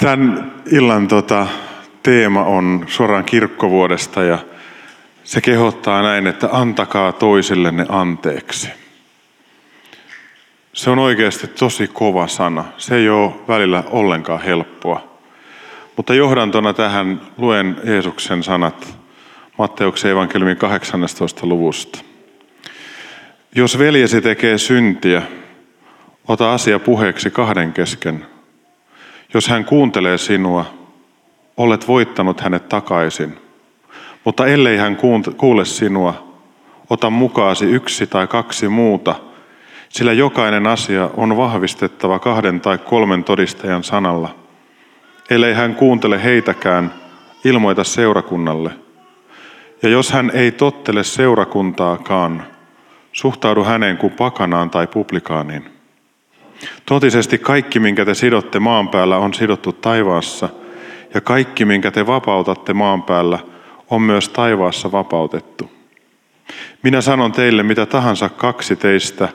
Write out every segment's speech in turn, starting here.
Tämän illan tota, teema on suoraan kirkkovuodesta ja se kehottaa näin, että antakaa toisillenne anteeksi. Se on oikeasti tosi kova sana. Se ei ole välillä ollenkaan helppoa. Mutta johdantona tähän luen Jeesuksen sanat Matteuksen evankeliumin 18. luvusta. Jos veljesi tekee syntiä, ota asia puheeksi kahden kesken. Jos hän kuuntelee sinua, olet voittanut hänet takaisin. Mutta ellei hän kuule sinua, ota mukaasi yksi tai kaksi muuta, sillä jokainen asia on vahvistettava kahden tai kolmen todistajan sanalla. Ellei hän kuuntele heitäkään, ilmoita seurakunnalle. Ja jos hän ei tottele seurakuntaakaan, suhtaudu häneen kuin pakanaan tai publikaaniin. Totisesti kaikki, minkä te sidotte maan päällä, on sidottu taivaassa, ja kaikki, minkä te vapautatte maan päällä, on myös taivaassa vapautettu. Minä sanon teille, mitä tahansa kaksi teistä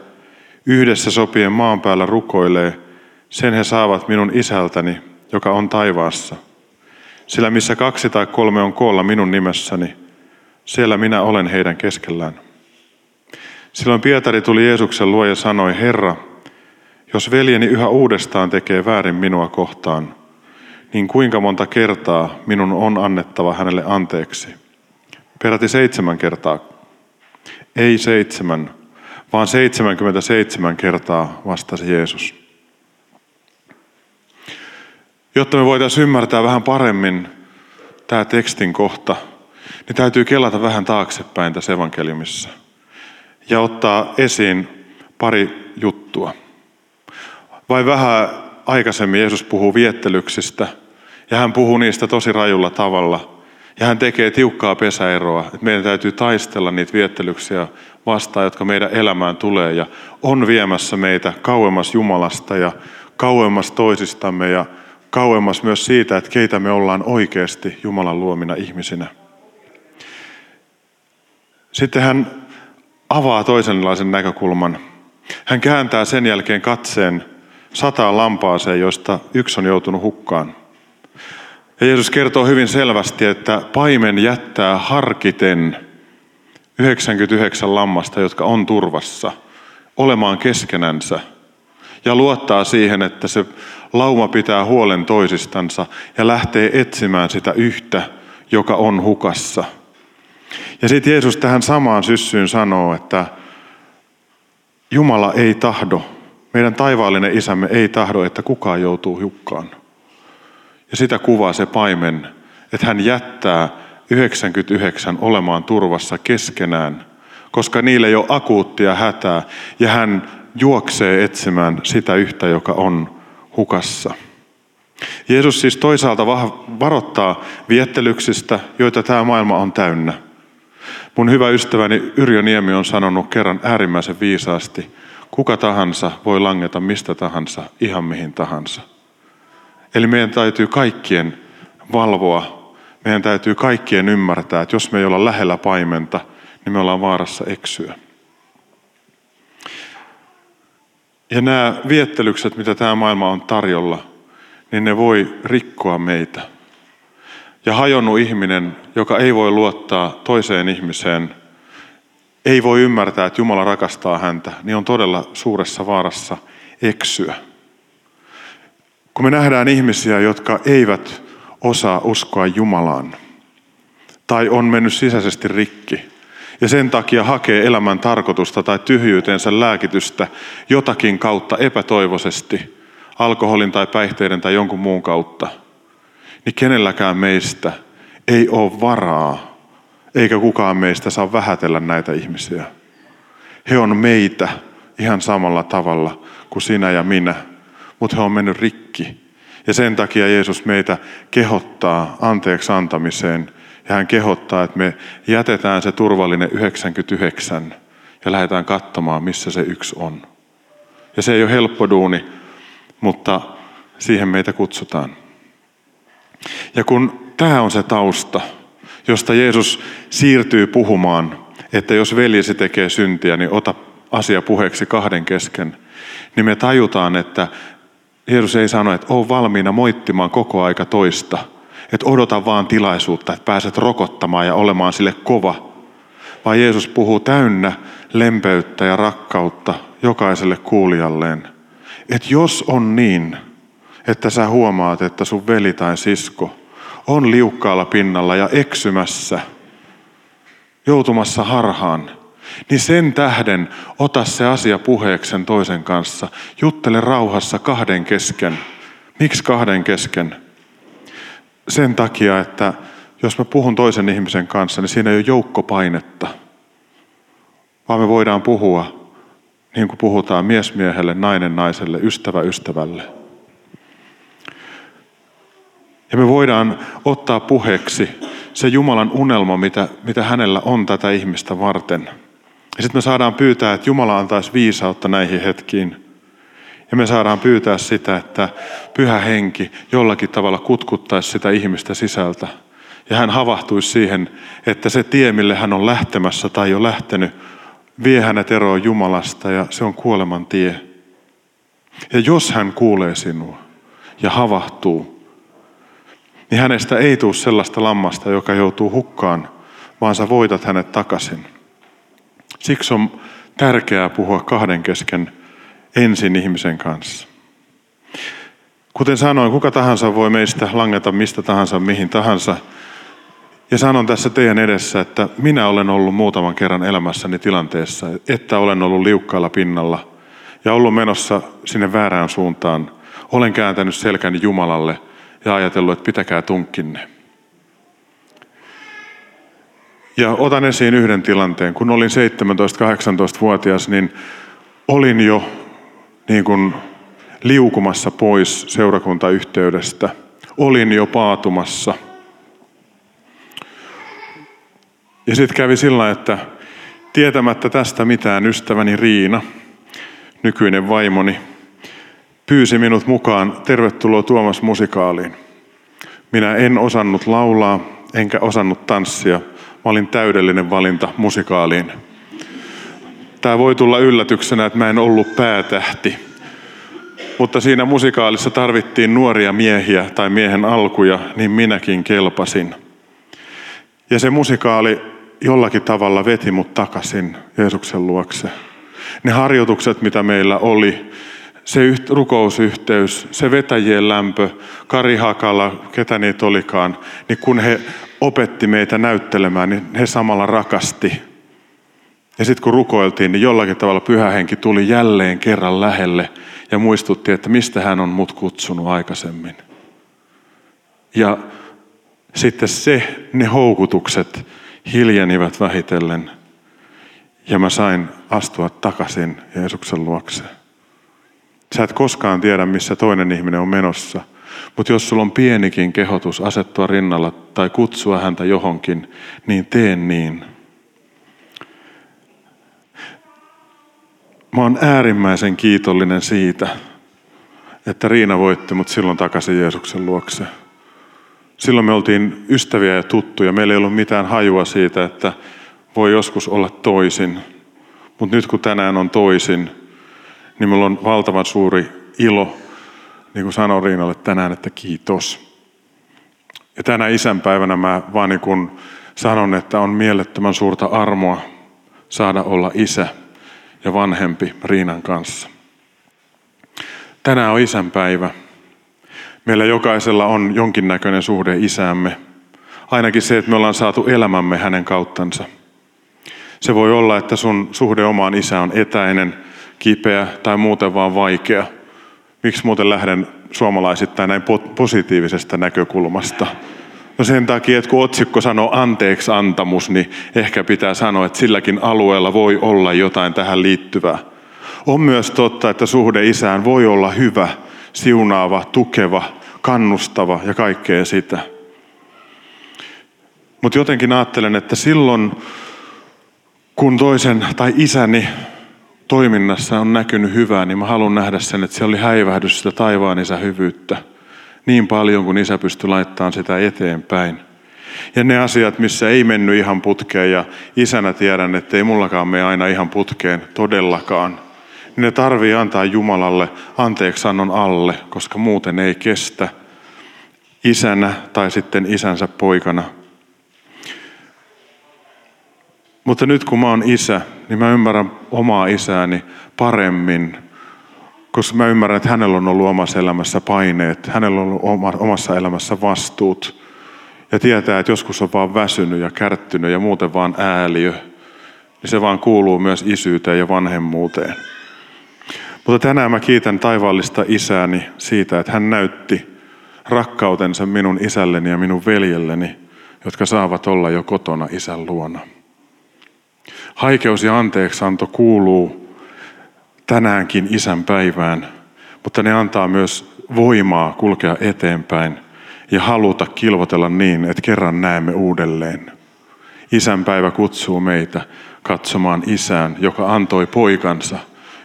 yhdessä sopien maan päällä rukoilee, sen he saavat minun isältäni, joka on taivaassa. Sillä missä kaksi tai kolme on koolla minun nimessäni, siellä minä olen heidän keskellään. Silloin Pietari tuli Jeesuksen luo ja sanoi, Herra, jos veljeni yhä uudestaan tekee väärin minua kohtaan, niin kuinka monta kertaa minun on annettava hänelle anteeksi? Peräti seitsemän kertaa. Ei seitsemän, vaan 77 kertaa vastasi Jeesus. Jotta me voitaisiin ymmärtää vähän paremmin tämä tekstin kohta, niin täytyy kelata vähän taaksepäin tässä evankeliumissa ja ottaa esiin pari juttua. Vai vähän aikaisemmin Jeesus puhuu viettelyksistä ja hän puhuu niistä tosi rajulla tavalla. Ja hän tekee tiukkaa pesäeroa, että meidän täytyy taistella niitä viettelyksiä vastaan, jotka meidän elämään tulee ja on viemässä meitä kauemmas Jumalasta ja kauemmas toisistamme ja kauemmas myös siitä, että keitä me ollaan oikeasti Jumalan luomina ihmisinä. Sitten hän avaa toisenlaisen näkökulman. Hän kääntää sen jälkeen katseen sataan lampaaseen, joista yksi on joutunut hukkaan. Ja Jeesus kertoo hyvin selvästi, että paimen jättää harkiten 99 lammasta, jotka on turvassa, olemaan keskenänsä ja luottaa siihen, että se lauma pitää huolen toisistansa ja lähtee etsimään sitä yhtä, joka on hukassa. Ja sitten Jeesus tähän samaan syssyyn sanoo, että Jumala ei tahdo, meidän taivaallinen isämme ei tahdo, että kukaan joutuu hukkaan. Ja sitä kuvaa se paimen, että hän jättää 99 olemaan turvassa keskenään, koska niille ei ole akuuttia hätää, ja hän juoksee etsimään sitä yhtä, joka on hukassa. Jeesus siis toisaalta varoittaa viettelyksistä, joita tämä maailma on täynnä. Mun hyvä ystäväni Yrjö Niemi on sanonut kerran äärimmäisen viisaasti, kuka tahansa voi langeta mistä tahansa, ihan mihin tahansa. Eli meidän täytyy kaikkien valvoa, meidän täytyy kaikkien ymmärtää, että jos me ei olla lähellä paimenta, niin me ollaan vaarassa eksyä. Ja nämä viettelykset, mitä tämä maailma on tarjolla, niin ne voi rikkoa meitä. Ja hajonnut ihminen, joka ei voi luottaa toiseen ihmiseen, ei voi ymmärtää, että Jumala rakastaa häntä, niin on todella suuressa vaarassa eksyä. Kun me nähdään ihmisiä, jotka eivät osaa uskoa Jumalaan, tai on mennyt sisäisesti rikki, ja sen takia hakee elämän tarkoitusta tai tyhjyytensä lääkitystä jotakin kautta epätoivoisesti, alkoholin tai päihteiden tai jonkun muun kautta, niin kenelläkään meistä ei ole varaa, eikä kukaan meistä saa vähätellä näitä ihmisiä. He on meitä ihan samalla tavalla kuin sinä ja minä, mutta he on mennyt rikki. Ja sen takia Jeesus meitä kehottaa anteeksi antamiseen ja hän kehottaa, että me jätetään se turvallinen 99 ja lähdetään katsomaan, missä se yksi on. Ja se ei ole helppo duuni, mutta siihen meitä kutsutaan. Ja kun tämä on se tausta, josta Jeesus siirtyy puhumaan, että jos veljesi tekee syntiä, niin ota asia puheeksi kahden kesken, niin me tajutaan, että Jeesus ei sano, että ole valmiina moittimaan koko aika toista. Että odota vaan tilaisuutta, että pääset rokottamaan ja olemaan sille kova. Vaan Jeesus puhuu täynnä lempeyttä ja rakkautta jokaiselle kuulijalleen. Että jos on niin, että sä huomaat, että sun veli tai sisko on liukkaalla pinnalla ja eksymässä, joutumassa harhaan, niin sen tähden ota se asia puheeksi sen toisen kanssa. Juttele rauhassa kahden kesken. Miksi kahden kesken? Sen takia, että jos mä puhun toisen ihmisen kanssa, niin siinä ei ole joukkopainetta. Vaan me voidaan puhua niin kuin puhutaan mies miehelle, nainen naiselle, ystävä ystävälle. Ja me voidaan ottaa puheeksi se Jumalan unelma, mitä, mitä hänellä on tätä ihmistä varten. Ja sitten me saadaan pyytää, että Jumala antaisi viisautta näihin hetkiin. Ja me saadaan pyytää sitä, että pyhä henki jollakin tavalla kutkuttaisi sitä ihmistä sisältä. Ja hän havahtuisi siihen, että se tie, mille hän on lähtemässä tai jo lähtenyt, vie hänet eroon Jumalasta ja se on kuoleman tie. Ja jos hän kuulee sinua ja havahtuu, niin hänestä ei tule sellaista lammasta, joka joutuu hukkaan, vaan sä voitat hänet takaisin. Siksi on tärkeää puhua kahden kesken ensin ihmisen kanssa. Kuten sanoin, kuka tahansa voi meistä langeta mistä tahansa, mihin tahansa. Ja sanon tässä teidän edessä, että minä olen ollut muutaman kerran elämässäni tilanteessa, että olen ollut liukkaalla pinnalla ja ollut menossa sinne väärään suuntaan. Olen kääntänyt selkäni Jumalalle ja ajatellut, että pitäkää tunkkinne. Ja otan esiin yhden tilanteen. Kun olin 17-18-vuotias, niin olin jo niin kuin liukumassa pois seurakuntayhteydestä. Olin jo paatumassa. Ja sitten kävi sillä, että tietämättä tästä mitään ystäväni Riina, nykyinen vaimoni, pyysi minut mukaan tervetuloa Tuomas musikaaliin. Minä en osannut laulaa, enkä osannut tanssia – Mä olin täydellinen valinta musikaaliin. Tämä voi tulla yllätyksenä, että mä en ollut päätähti. Mutta siinä musikaalissa tarvittiin nuoria miehiä tai miehen alkuja, niin minäkin kelpasin. Ja se musikaali jollakin tavalla veti mut takaisin Jeesuksen luokse. Ne harjoitukset, mitä meillä oli, se rukousyhteys, se vetäjien lämpö, Kari Hakala, ketä niitä olikaan, niin kun he opetti meitä näyttelemään, niin he samalla rakasti. Ja sitten kun rukoiltiin, niin jollakin tavalla pyhä henki tuli jälleen kerran lähelle ja muistutti, että mistä hän on mut kutsunut aikaisemmin. Ja sitten se, ne houkutukset hiljenivät vähitellen ja mä sain astua takaisin Jeesuksen luokse. Sä et koskaan tiedä, missä toinen ihminen on menossa – mutta jos sulla on pienikin kehotus asettua rinnalla tai kutsua häntä johonkin, niin tee niin. Mä oon äärimmäisen kiitollinen siitä, että Riina voitti mut silloin takaisin Jeesuksen luokse. Silloin me oltiin ystäviä ja tuttuja. Meillä ei ollut mitään hajua siitä, että voi joskus olla toisin. Mutta nyt kun tänään on toisin, niin meillä on valtavan suuri ilo niin kuin sanoin Riinalle tänään, että kiitos. Ja tänä isänpäivänä mä vaan niin kuin sanon, että on mielettömän suurta armoa saada olla isä ja vanhempi Riinan kanssa. Tänään on isänpäivä. Meillä jokaisella on jonkinnäköinen suhde isäämme. Ainakin se, että me ollaan saatu elämämme hänen kauttansa. Se voi olla, että sun suhde omaan isään on etäinen, kipeä tai muuten vaan vaikea – Miksi muuten lähden suomalaisittain näin positiivisesta näkökulmasta? No sen takia, että kun otsikko sanoo anteeksi antamus, niin ehkä pitää sanoa, että silläkin alueella voi olla jotain tähän liittyvää. On myös totta, että suhde isään voi olla hyvä, siunaava, tukeva, kannustava ja kaikkea sitä. Mutta jotenkin ajattelen, että silloin kun toisen tai isäni toiminnassa on näkynyt hyvää, niin mä haluan nähdä sen, että se oli häivähdys sitä taivaan isä hyvyyttä. Niin paljon kuin isä pystyi laittamaan sitä eteenpäin. Ja ne asiat, missä ei mennyt ihan putkeen ja isänä tiedän, että ei mullakaan mene aina ihan putkeen todellakaan, niin ne tarvii antaa Jumalalle anteeksannon alle, koska muuten ei kestä isänä tai sitten isänsä poikana. Mutta nyt kun mä oon isä, niin mä ymmärrän omaa isääni paremmin, koska mä ymmärrän, että hänellä on ollut omassa elämässä paineet, hänellä on ollut omassa elämässä vastuut. Ja tietää, että joskus on vaan väsynyt ja kärttynyt ja muuten vaan ääliö. Niin se vaan kuuluu myös isyyteen ja vanhemmuuteen. Mutta tänään mä kiitän taivaallista isääni siitä, että hän näytti rakkautensa minun isälleni ja minun veljelleni, jotka saavat olla jo kotona isän luona. Haikeus ja anteeksanto kuuluu tänäänkin isän päivään, mutta ne antaa myös voimaa kulkea eteenpäin ja haluta kilvotella niin, että kerran näemme uudelleen. Isän päivä kutsuu meitä katsomaan isään, joka antoi poikansa,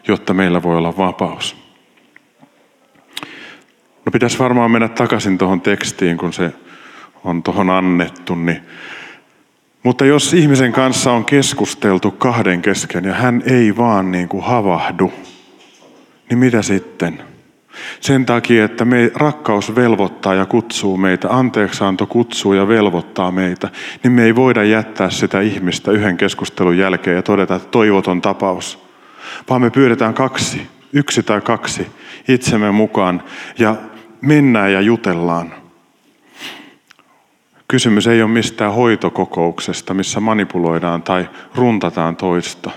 jotta meillä voi olla vapaus. No pitäisi varmaan mennä takaisin tuohon tekstiin, kun se on tuohon annettu, niin mutta jos ihmisen kanssa on keskusteltu kahden kesken ja hän ei vaan niin kuin havahdu, niin mitä sitten? Sen takia, että me, rakkaus velvoittaa ja kutsuu meitä, anteeksianto kutsuu ja velvoittaa meitä, niin me ei voida jättää sitä ihmistä yhden keskustelun jälkeen ja todeta, että toivoton tapaus. Vaan me pyydetään kaksi, yksi tai kaksi itsemme mukaan ja mennään ja jutellaan. Kysymys ei ole mistään hoitokokouksesta, missä manipuloidaan tai runtataan toista,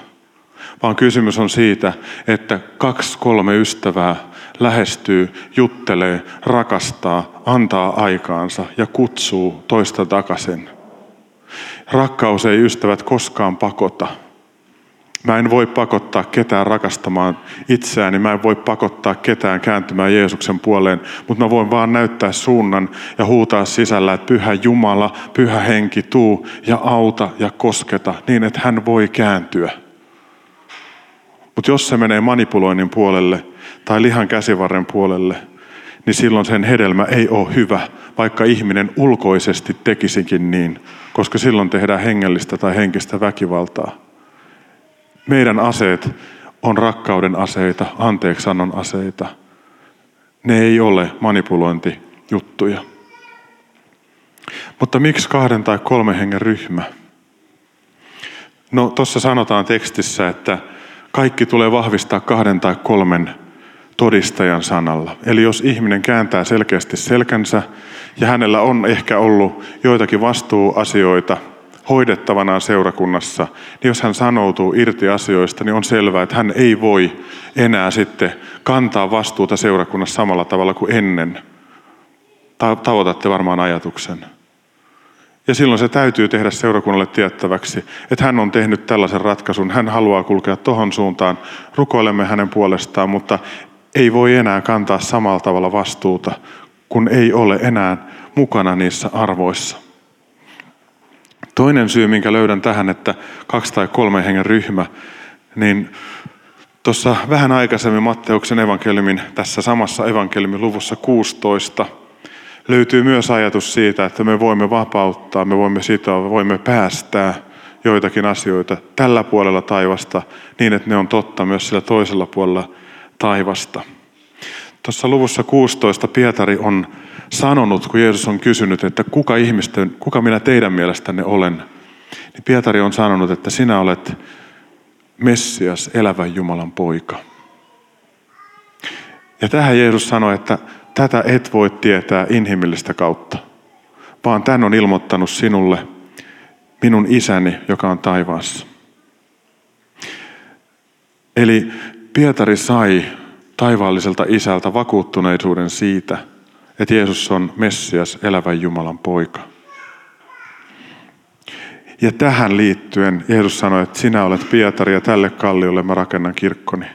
vaan kysymys on siitä, että kaksi, kolme ystävää lähestyy, juttelee, rakastaa, antaa aikaansa ja kutsuu toista takaisin. Rakkaus ei ystävät koskaan pakota – Mä en voi pakottaa ketään rakastamaan itseäni, mä en voi pakottaa ketään kääntymään Jeesuksen puoleen, mutta mä voin vaan näyttää suunnan ja huutaa sisällä, että pyhä Jumala, pyhä henki, tuu ja auta ja kosketa niin, että hän voi kääntyä. Mutta jos se menee manipuloinnin puolelle tai lihan käsivarren puolelle, niin silloin sen hedelmä ei ole hyvä, vaikka ihminen ulkoisesti tekisikin niin, koska silloin tehdään hengellistä tai henkistä väkivaltaa. Meidän aseet on rakkauden aseita, anteeksannon aseita. Ne ei ole manipulointijuttuja. Mutta miksi kahden tai kolmen hengen ryhmä? No tuossa sanotaan tekstissä, että kaikki tulee vahvistaa kahden tai kolmen todistajan sanalla. Eli jos ihminen kääntää selkeästi selkänsä ja hänellä on ehkä ollut joitakin vastuuasioita – hoidettavanaan seurakunnassa, niin jos hän sanoutuu irti asioista, niin on selvää, että hän ei voi enää sitten kantaa vastuuta seurakunnassa samalla tavalla kuin ennen. Tavoitatte varmaan ajatuksen. Ja silloin se täytyy tehdä seurakunnalle tiettäväksi, että hän on tehnyt tällaisen ratkaisun, hän haluaa kulkea tohon suuntaan, rukoilemme hänen puolestaan, mutta ei voi enää kantaa samalla tavalla vastuuta, kun ei ole enää mukana niissä arvoissa. Toinen syy, minkä löydän tähän, että kaksi tai kolme hengen ryhmä, niin tuossa vähän aikaisemmin Matteuksen evankeliumin, tässä samassa evankeliumin luvussa 16, löytyy myös ajatus siitä, että me voimme vapauttaa, me voimme sitoa, me voimme päästää joitakin asioita tällä puolella taivasta niin, että ne on totta myös sillä toisella puolella taivasta. Tuossa luvussa 16 Pietari on sanonut, kun Jeesus on kysynyt, että kuka ihmisten, kuka minä teidän mielestänne olen, niin Pietari on sanonut, että sinä olet Messias, elävän Jumalan poika. Ja tähän Jeesus sanoi, että tätä et voi tietää inhimillistä kautta, vaan tämän on ilmoittanut sinulle minun isäni, joka on taivaassa. Eli Pietari sai taivaalliselta isältä vakuuttuneisuuden siitä, että Jeesus on Messias, elävän Jumalan poika. Ja tähän liittyen Jeesus sanoi, että sinä olet Pietari ja tälle kalliolle mä rakennan kirkkoni.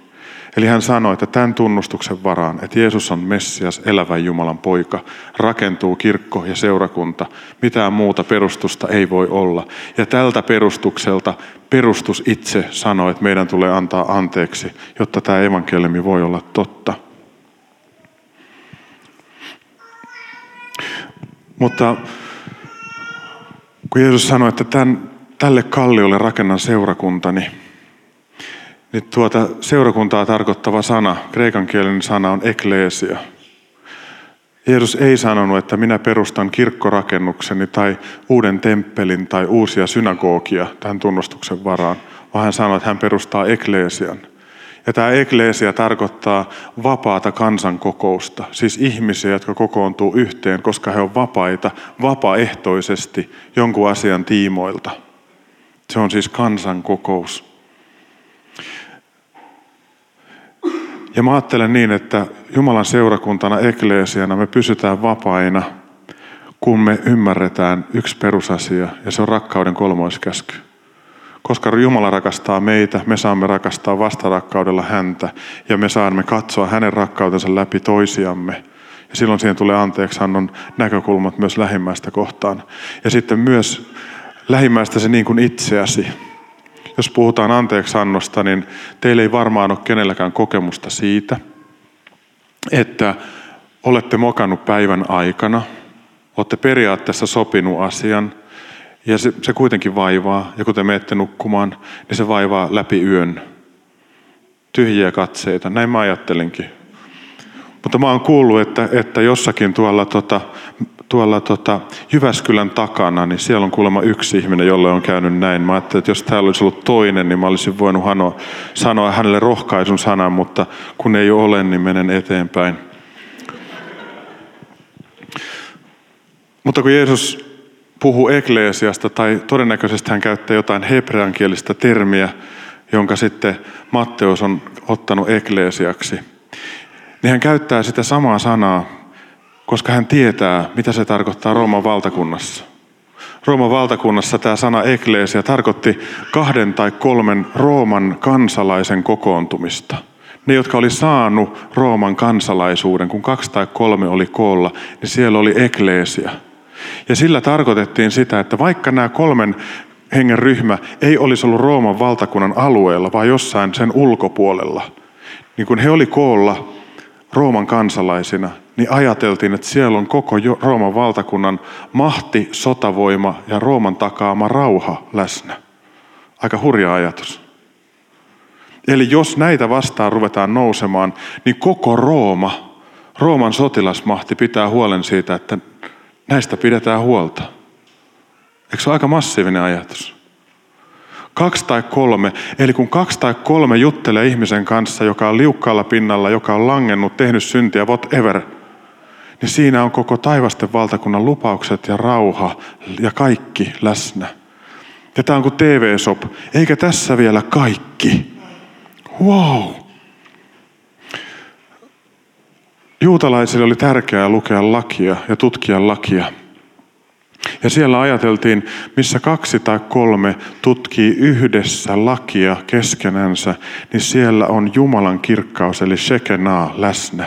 Eli hän sanoi, että tämän tunnustuksen varaan, että Jeesus on Messias, elävän Jumalan poika, rakentuu kirkko ja seurakunta. Mitään muuta perustusta ei voi olla. Ja tältä perustukselta perustus itse sanoi, että meidän tulee antaa anteeksi, jotta tämä evankeliumi voi olla totta. Mutta kun Jeesus sanoi, että tämän, tälle kalliolle rakennan seurakuntani, niin tuota seurakuntaa tarkoittava sana, kreikankielinen sana on ekleesia. Jeesus ei sanonut, että minä perustan kirkkorakennukseni tai uuden temppelin tai uusia synagogia tämän tunnustuksen varaan, vaan hän sanoi, että hän perustaa ekleesian. Ja tämä ekleesia tarkoittaa vapaata kansankokousta, siis ihmisiä, jotka kokoontuu yhteen, koska he ovat vapaita vapaaehtoisesti jonkun asian tiimoilta. Se on siis kansankokous. Ja mä ajattelen niin, että Jumalan seurakuntana, ekleesiana me pysytään vapaina, kun me ymmärretään yksi perusasia, ja se on rakkauden kolmoiskäsky. Koska Jumala rakastaa meitä, me saamme rakastaa vastarakkaudella häntä, ja me saamme katsoa hänen rakkautensa läpi toisiamme. Ja silloin siihen tulee anteeksiannon näkökulmat myös lähimmäistä kohtaan. Ja sitten myös lähimmäistä se niin kuin itseäsi jos puhutaan anteeksiannosta, niin teillä ei varmaan ole kenelläkään kokemusta siitä, että olette mokannut päivän aikana, olette periaatteessa sopinut asian, ja se, se kuitenkin vaivaa, ja kun te menette nukkumaan, niin se vaivaa läpi yön. Tyhjiä katseita, näin mä ajattelinkin. Mutta mä oon kuullut, että, että jossakin tuolla tota, tuolla tota Jyväskylän takana, niin siellä on kuulemma yksi ihminen, jolle on käynyt näin. Mä ajattelin, että jos täällä olisi ollut toinen, niin mä olisin voinut hanoa, sanoa hänelle rohkaisun sanan, mutta kun ei ole, niin menen eteenpäin. Mutta kun Jeesus puhuu ekleesiasta, tai todennäköisesti hän käyttää jotain hebreankielistä termiä, jonka sitten Matteus on ottanut ekleesiaksi, niin hän käyttää sitä samaa sanaa koska hän tietää, mitä se tarkoittaa Rooman valtakunnassa. Rooman valtakunnassa tämä sana ekleesia tarkoitti kahden tai kolmen Rooman kansalaisen kokoontumista. Ne, jotka oli saanut Rooman kansalaisuuden, kun kaksi tai kolme oli koolla, niin siellä oli ekleesia. Ja sillä tarkoitettiin sitä, että vaikka nämä kolmen hengen ryhmä ei olisi ollut Rooman valtakunnan alueella, vaan jossain sen ulkopuolella, niin kun he oli koolla Rooman kansalaisina, niin ajateltiin, että siellä on koko Rooman valtakunnan mahti, sotavoima ja Rooman takaama rauha läsnä. Aika hurja ajatus. Eli jos näitä vastaan ruvetaan nousemaan, niin koko Rooma, Rooman sotilasmahti pitää huolen siitä, että näistä pidetään huolta. Eikö se ole aika massiivinen ajatus? Kaksi tai kolme. Eli kun kaksi tai kolme juttelee ihmisen kanssa, joka on liukkaalla pinnalla, joka on langennut, tehnyt syntiä, whatever, niin siinä on koko taivasten valtakunnan lupaukset ja rauha ja kaikki läsnä. Ja tämä on kuin TV-sop. Eikä tässä vielä kaikki. Wow! Juutalaisille oli tärkeää lukea lakia ja tutkia lakia. Ja siellä ajateltiin, missä kaksi tai kolme tutkii yhdessä lakia keskenänsä, niin siellä on Jumalan kirkkaus, eli Shekenaa, läsnä.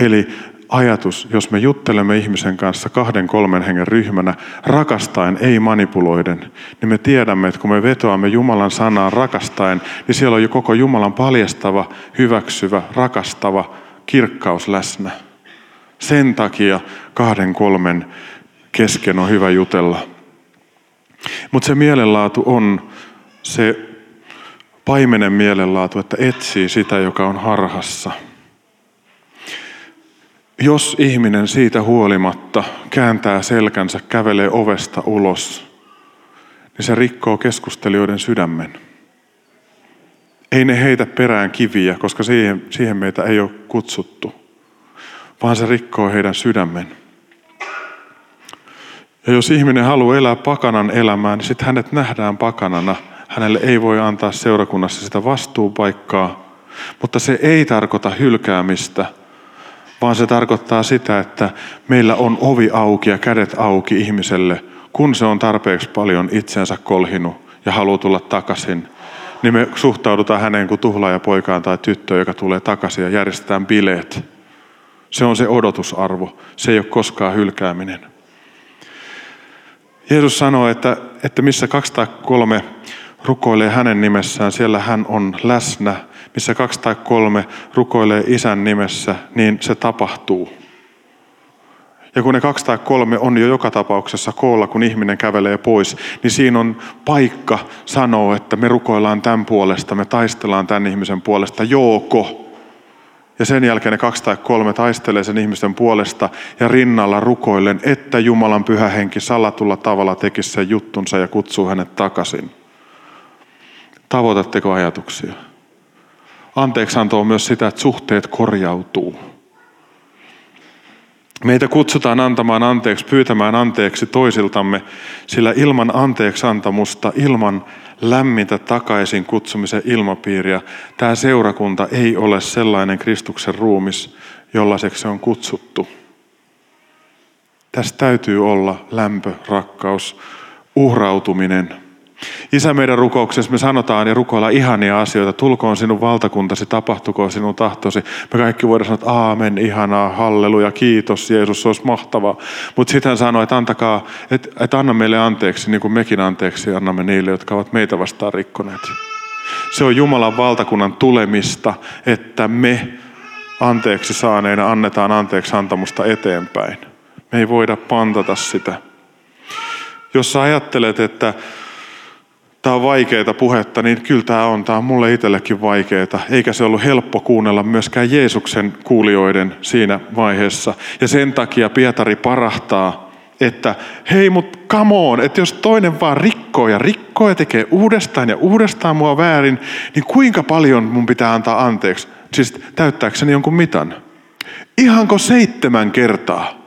Eli ajatus, jos me juttelemme ihmisen kanssa kahden, kolmen hengen ryhmänä, rakastaen, ei manipuloiden, niin me tiedämme, että kun me vetoamme Jumalan sanaan rakastaen, niin siellä on jo koko Jumalan paljastava, hyväksyvä, rakastava kirkkaus läsnä. Sen takia kahden, kolmen kesken on hyvä jutella. Mutta se mielenlaatu on se paimenen mielenlaatu, että etsii sitä, joka on harhassa. Jos ihminen siitä huolimatta kääntää selkänsä, kävelee ovesta ulos, niin se rikkoo keskustelijoiden sydämen. Ei ne heitä perään kiviä, koska siihen, siihen meitä ei ole kutsuttu, vaan se rikkoo heidän sydämen. Ja jos ihminen haluaa elää pakanan elämää, niin sitten hänet nähdään pakanana. Hänelle ei voi antaa seurakunnassa sitä vastuupaikkaa, mutta se ei tarkoita hylkäämistä, vaan se tarkoittaa sitä, että meillä on ovi auki ja kädet auki ihmiselle, kun se on tarpeeksi paljon itsensä kolhinut ja haluaa tulla takaisin. Niin me suhtaudutaan häneen kuin tuhlaajapoikaan tai tyttöön, joka tulee takaisin ja järjestetään bileet. Se on se odotusarvo. Se ei ole koskaan hylkääminen. Jeesus sanoo, että, että missä kaksi tai kolme rukoilee hänen nimessään, siellä hän on läsnä. Missä kaksi tai kolme rukoilee isän nimessä, niin se tapahtuu. Ja kun ne kaksi tai kolme on jo joka tapauksessa koolla, kun ihminen kävelee pois, niin siinä on paikka sanoa, että me rukoillaan tämän puolesta, me taistellaan tämän ihmisen puolesta, jooko. Ja sen jälkeen ne kaksi tai kolme taistelee sen ihmisten puolesta ja rinnalla rukoillen, että Jumalan pyhä henki salatulla tavalla tekisi sen juttunsa ja kutsuu hänet takaisin. Tavoitatteko ajatuksia? Anteeksianto on myös sitä, että suhteet korjautuu. Meitä kutsutaan antamaan anteeksi, pyytämään anteeksi toisiltamme, sillä ilman anteeksantamusta, ilman lämmintä takaisin kutsumisen ilmapiiriä, tämä seurakunta ei ole sellainen Kristuksen ruumis, jollaiseksi se on kutsuttu. Tässä täytyy olla lämpö, rakkaus, uhrautuminen – Isä, meidän rukouksessa me sanotaan ja rukoillaan ihania asioita. Tulkoon sinun valtakuntasi, tapahtukoon sinun tahtosi. Me kaikki voidaan sanoa, että aamen, ihanaa, halleluja, kiitos Jeesus, se olisi mahtavaa. Mutta sitten hän sanoi, että antakaa, että, että anna meille anteeksi, niin kuin mekin anteeksi annamme niille, jotka ovat meitä vastaan rikkoneet. Se on Jumalan valtakunnan tulemista, että me anteeksi saaneina annetaan anteeksi antamusta eteenpäin. Me ei voida pantata sitä. Jos sä ajattelet, että tämä on vaikeita puhetta, niin kyllä tämä on. Tämä on mulle itsellekin vaikeita. Eikä se ollut helppo kuunnella myöskään Jeesuksen kuulijoiden siinä vaiheessa. Ja sen takia Pietari parahtaa, että hei mut come on, että jos toinen vaan rikkoo ja rikkoo ja tekee uudestaan ja uudestaan mua väärin, niin kuinka paljon mun pitää antaa anteeksi? Siis täyttääkseni jonkun mitan? Ihanko seitsemän kertaa?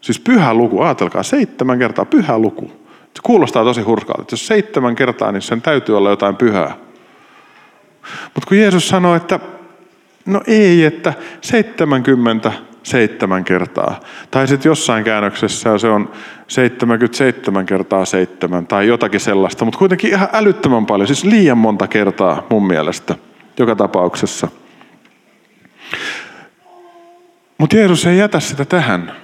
Siis pyhä luku, ajatelkaa, seitsemän kertaa pyhä luku. Se kuulostaa tosi hurskaalta, että jos seitsemän kertaa, niin sen täytyy olla jotain pyhää. Mutta kun Jeesus sanoi, että no ei, että 77 kertaa. Tai sitten jossain käännöksessä se on 77 kertaa 7 tai jotakin sellaista, mutta kuitenkin ihan älyttömän paljon, siis liian monta kertaa mun mielestä joka tapauksessa. Mutta Jeesus ei jätä sitä tähän.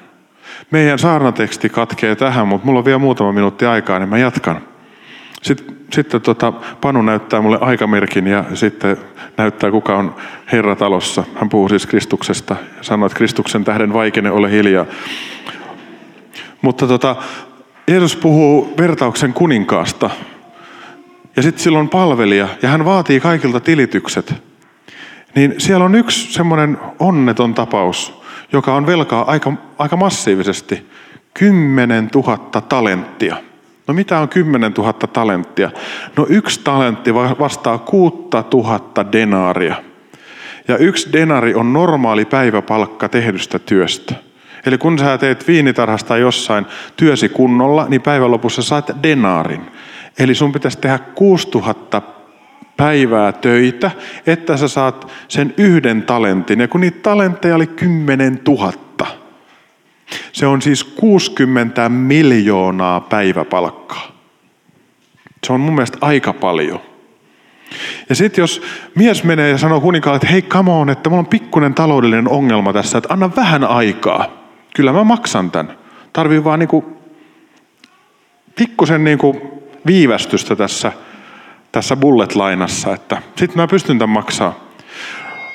Meidän saarnateksti katkee tähän, mutta mulla on vielä muutama minuutti aikaa, niin mä jatkan. Sitten, sitten tota, Panu näyttää mulle aikamerkin ja sitten näyttää kuka on Herra talossa. Hän puhuu siis Kristuksesta ja sanoo, että Kristuksen tähden vaikene ole hiljaa. Mutta tota, Jeesus puhuu vertauksen kuninkaasta. Ja sitten silloin on palvelija ja hän vaatii kaikilta tilitykset. Niin siellä on yksi semmoinen onneton tapaus, joka on velkaa aika, aika massiivisesti. 10 000 talenttia. No mitä on 10 000 talenttia? No yksi talentti vastaa 6 000 denaaria. Ja yksi denari on normaali päiväpalkka tehdystä työstä. Eli kun sä teet viinitarhasta jossain työsi kunnolla, niin päivän lopussa saat denaarin. Eli sun pitäisi tehdä 6000 päivää töitä, että sä saat sen yhden talentin. Ja kun niitä talentteja oli 10 000, se on siis 60 miljoonaa päiväpalkkaa. Se on mun mielestä aika paljon. Ja sitten jos mies menee ja sanoo kuninkaalle, että hei come on, että mulla on pikkuinen taloudellinen ongelma tässä, että anna vähän aikaa. Kyllä mä maksan tämän. Tarvii vaan niinku pikkusen niinku viivästystä tässä tässä bullet-lainassa, että sitten mä pystyn tämän maksaa.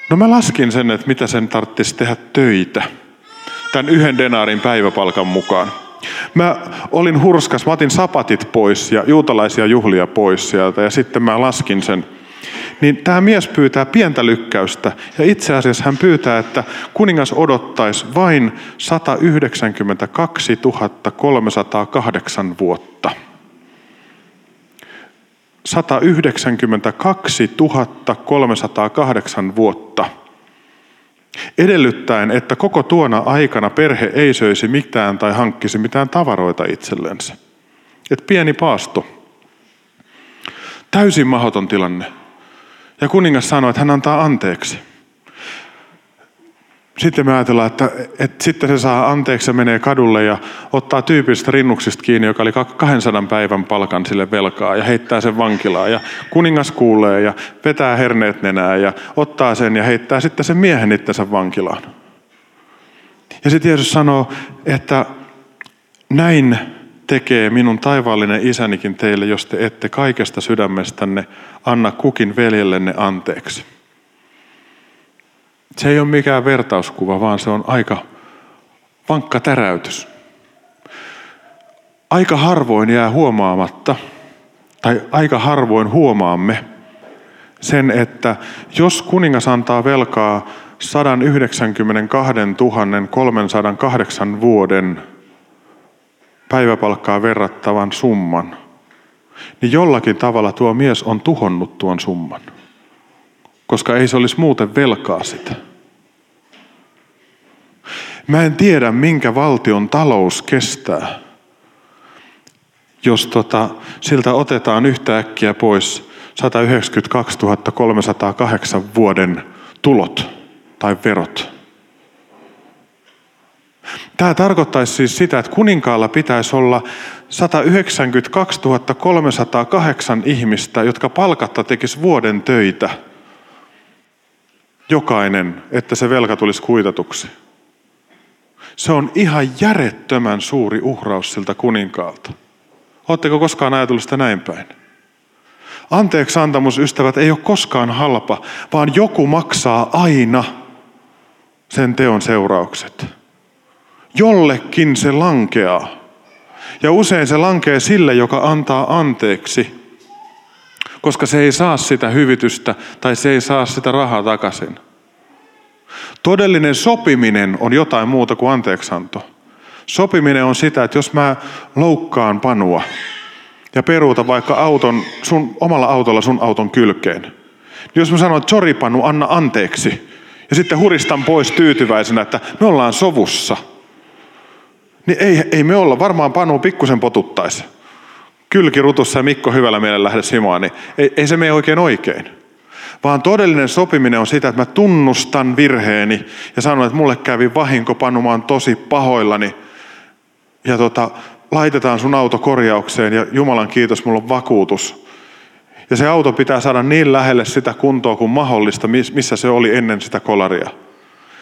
No mä laskin sen, että mitä sen tarvitsisi tehdä töitä tämän yhden denaarin päiväpalkan mukaan. Mä olin hurskas, mä otin sapatit pois ja juutalaisia juhlia pois sieltä ja sitten mä laskin sen. Niin tämä mies pyytää pientä lykkäystä ja itse asiassa hän pyytää, että kuningas odottaisi vain 192 308 vuotta. 192 308 vuotta. Edellyttäen, että koko tuona aikana perhe ei söisi mitään tai hankkisi mitään tavaroita itsellensä. Et pieni paasto. Täysin mahdoton tilanne. Ja kuningas sanoi, että hän antaa anteeksi sitten me ajatellaan, että, että sitten se saa anteeksi ja menee kadulle ja ottaa tyypistä rinnuksista kiinni, joka oli 200 päivän palkan sille velkaa ja heittää sen vankilaan. Ja kuningas kuulee ja vetää herneet nenää ja ottaa sen ja heittää sitten sen miehen itsensä vankilaan. Ja sitten Jeesus sanoo, että näin tekee minun taivaallinen isänikin teille, jos te ette kaikesta sydämestänne anna kukin veljellenne anteeksi. Se ei ole mikään vertauskuva, vaan se on aika Vankka täräytys. Aika harvoin jää huomaamatta, tai aika harvoin huomaamme sen, että jos kuningas antaa velkaa 192 308 vuoden päiväpalkkaa verrattavan summan, niin jollakin tavalla tuo mies on tuhonnut tuon summan, koska ei se olisi muuten velkaa sitä. Mä en tiedä, minkä valtion talous kestää, jos tota, siltä otetaan yhtäkkiä pois 192 308 vuoden tulot tai verot. Tämä tarkoittaisi siis sitä, että kuninkaalla pitäisi olla 192 308 ihmistä, jotka palkatta tekisi vuoden töitä. Jokainen, että se velka tulisi kuitatuksi. Se on ihan järjettömän suuri uhraus siltä kuninkaalta. Oletteko koskaan ajatellut sitä näin päin? Anteeksi antamus, ystävät, ei ole koskaan halpa, vaan joku maksaa aina sen teon seuraukset. Jollekin se lankeaa. Ja usein se lankee sille, joka antaa anteeksi, koska se ei saa sitä hyvitystä tai se ei saa sitä rahaa takaisin. Todellinen sopiminen on jotain muuta kuin anteeksanto. Sopiminen on sitä, että jos mä loukkaan panua ja peruuta vaikka auton, sun, omalla autolla sun auton kylkeen, niin jos mä sanon, että sori panu, anna anteeksi, ja sitten huristan pois tyytyväisenä, että me ollaan sovussa, niin ei, ei me olla. Varmaan Panu pikkusen potuttaisi. Kylki rutussa ja Mikko hyvällä mielellä lähde simaan, niin ei, ei se mene oikein oikein. Vaan todellinen sopiminen on sitä, että mä tunnustan virheeni ja sanon, että mulle kävi vahinko, Panu, mä oon tosi pahoillani. Ja tota, laitetaan sun auto korjaukseen ja Jumalan kiitos, mulla on vakuutus. Ja se auto pitää saada niin lähelle sitä kuntoa kuin mahdollista, missä se oli ennen sitä kolaria.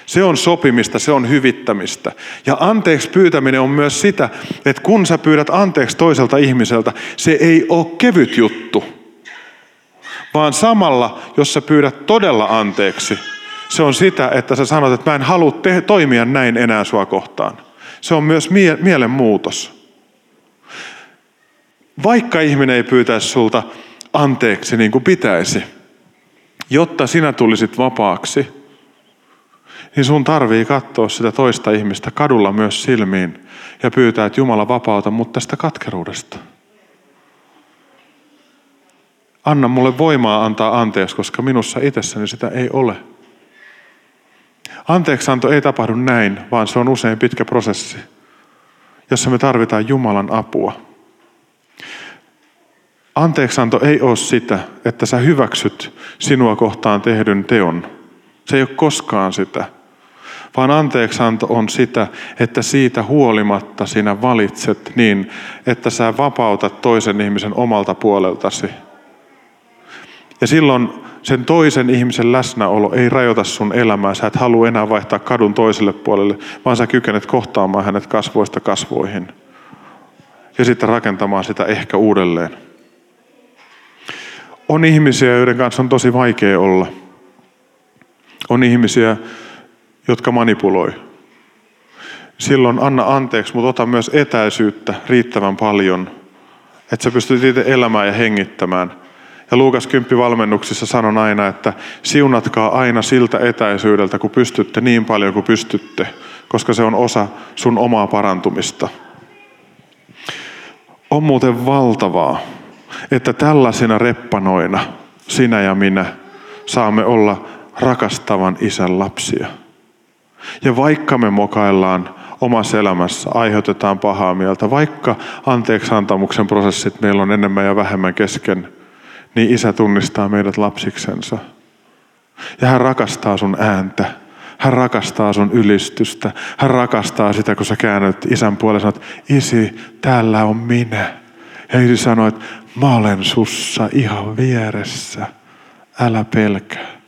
Se on sopimista, se on hyvittämistä. Ja anteeksi pyytäminen on myös sitä, että kun sä pyydät anteeksi toiselta ihmiseltä, se ei ole kevyt juttu. Vaan samalla, jos sä pyydät todella anteeksi, se on sitä, että sä sanot, että mä en halua te- toimia näin enää sua kohtaan. Se on myös mie- mielenmuutos. Vaikka ihminen ei pyytäisi sulta anteeksi niin kuin pitäisi, jotta sinä tulisit vapaaksi – niin sun tarvii katsoa sitä toista ihmistä kadulla myös silmiin ja pyytää, että Jumala vapauta mut tästä katkeruudesta. Anna mulle voimaa antaa anteeksi, koska minussa itsessäni sitä ei ole. Anteeksianto ei tapahdu näin, vaan se on usein pitkä prosessi, jossa me tarvitaan Jumalan apua. Anteeksianto ei ole sitä, että sä hyväksyt sinua kohtaan tehdyn teon. Se ei ole koskaan sitä vaan anteeksanto on sitä, että siitä huolimatta sinä valitset niin, että sä vapautat toisen ihmisen omalta puoleltasi. Ja silloin sen toisen ihmisen läsnäolo ei rajoita sun elämää. Sä et halua enää vaihtaa kadun toiselle puolelle, vaan sä kykenet kohtaamaan hänet kasvoista kasvoihin. Ja sitten rakentamaan sitä ehkä uudelleen. On ihmisiä, joiden kanssa on tosi vaikea olla. On ihmisiä, jotka manipuloi. Silloin anna anteeksi, mutta ota myös etäisyyttä riittävän paljon, että sä pystyt itse elämään ja hengittämään. Ja Luukas 10 valmennuksissa sanon aina, että siunatkaa aina siltä etäisyydeltä, kun pystytte niin paljon kuin pystytte, koska se on osa sun omaa parantumista. On muuten valtavaa, että tällaisina reppanoina sinä ja minä saamme olla rakastavan isän lapsia. Ja vaikka me mokaillaan omassa elämässä, aiheutetaan pahaa mieltä, vaikka anteeksiantamuksen prosessit meillä on enemmän ja vähemmän kesken, niin isä tunnistaa meidät lapsiksensa. Ja hän rakastaa sun ääntä. Hän rakastaa sun ylistystä. Hän rakastaa sitä, kun sä käännyt isän puolelle sanot, isi, täällä on minä. Ja isi sanoi, että mä olen sussa ihan vieressä. Älä pelkää.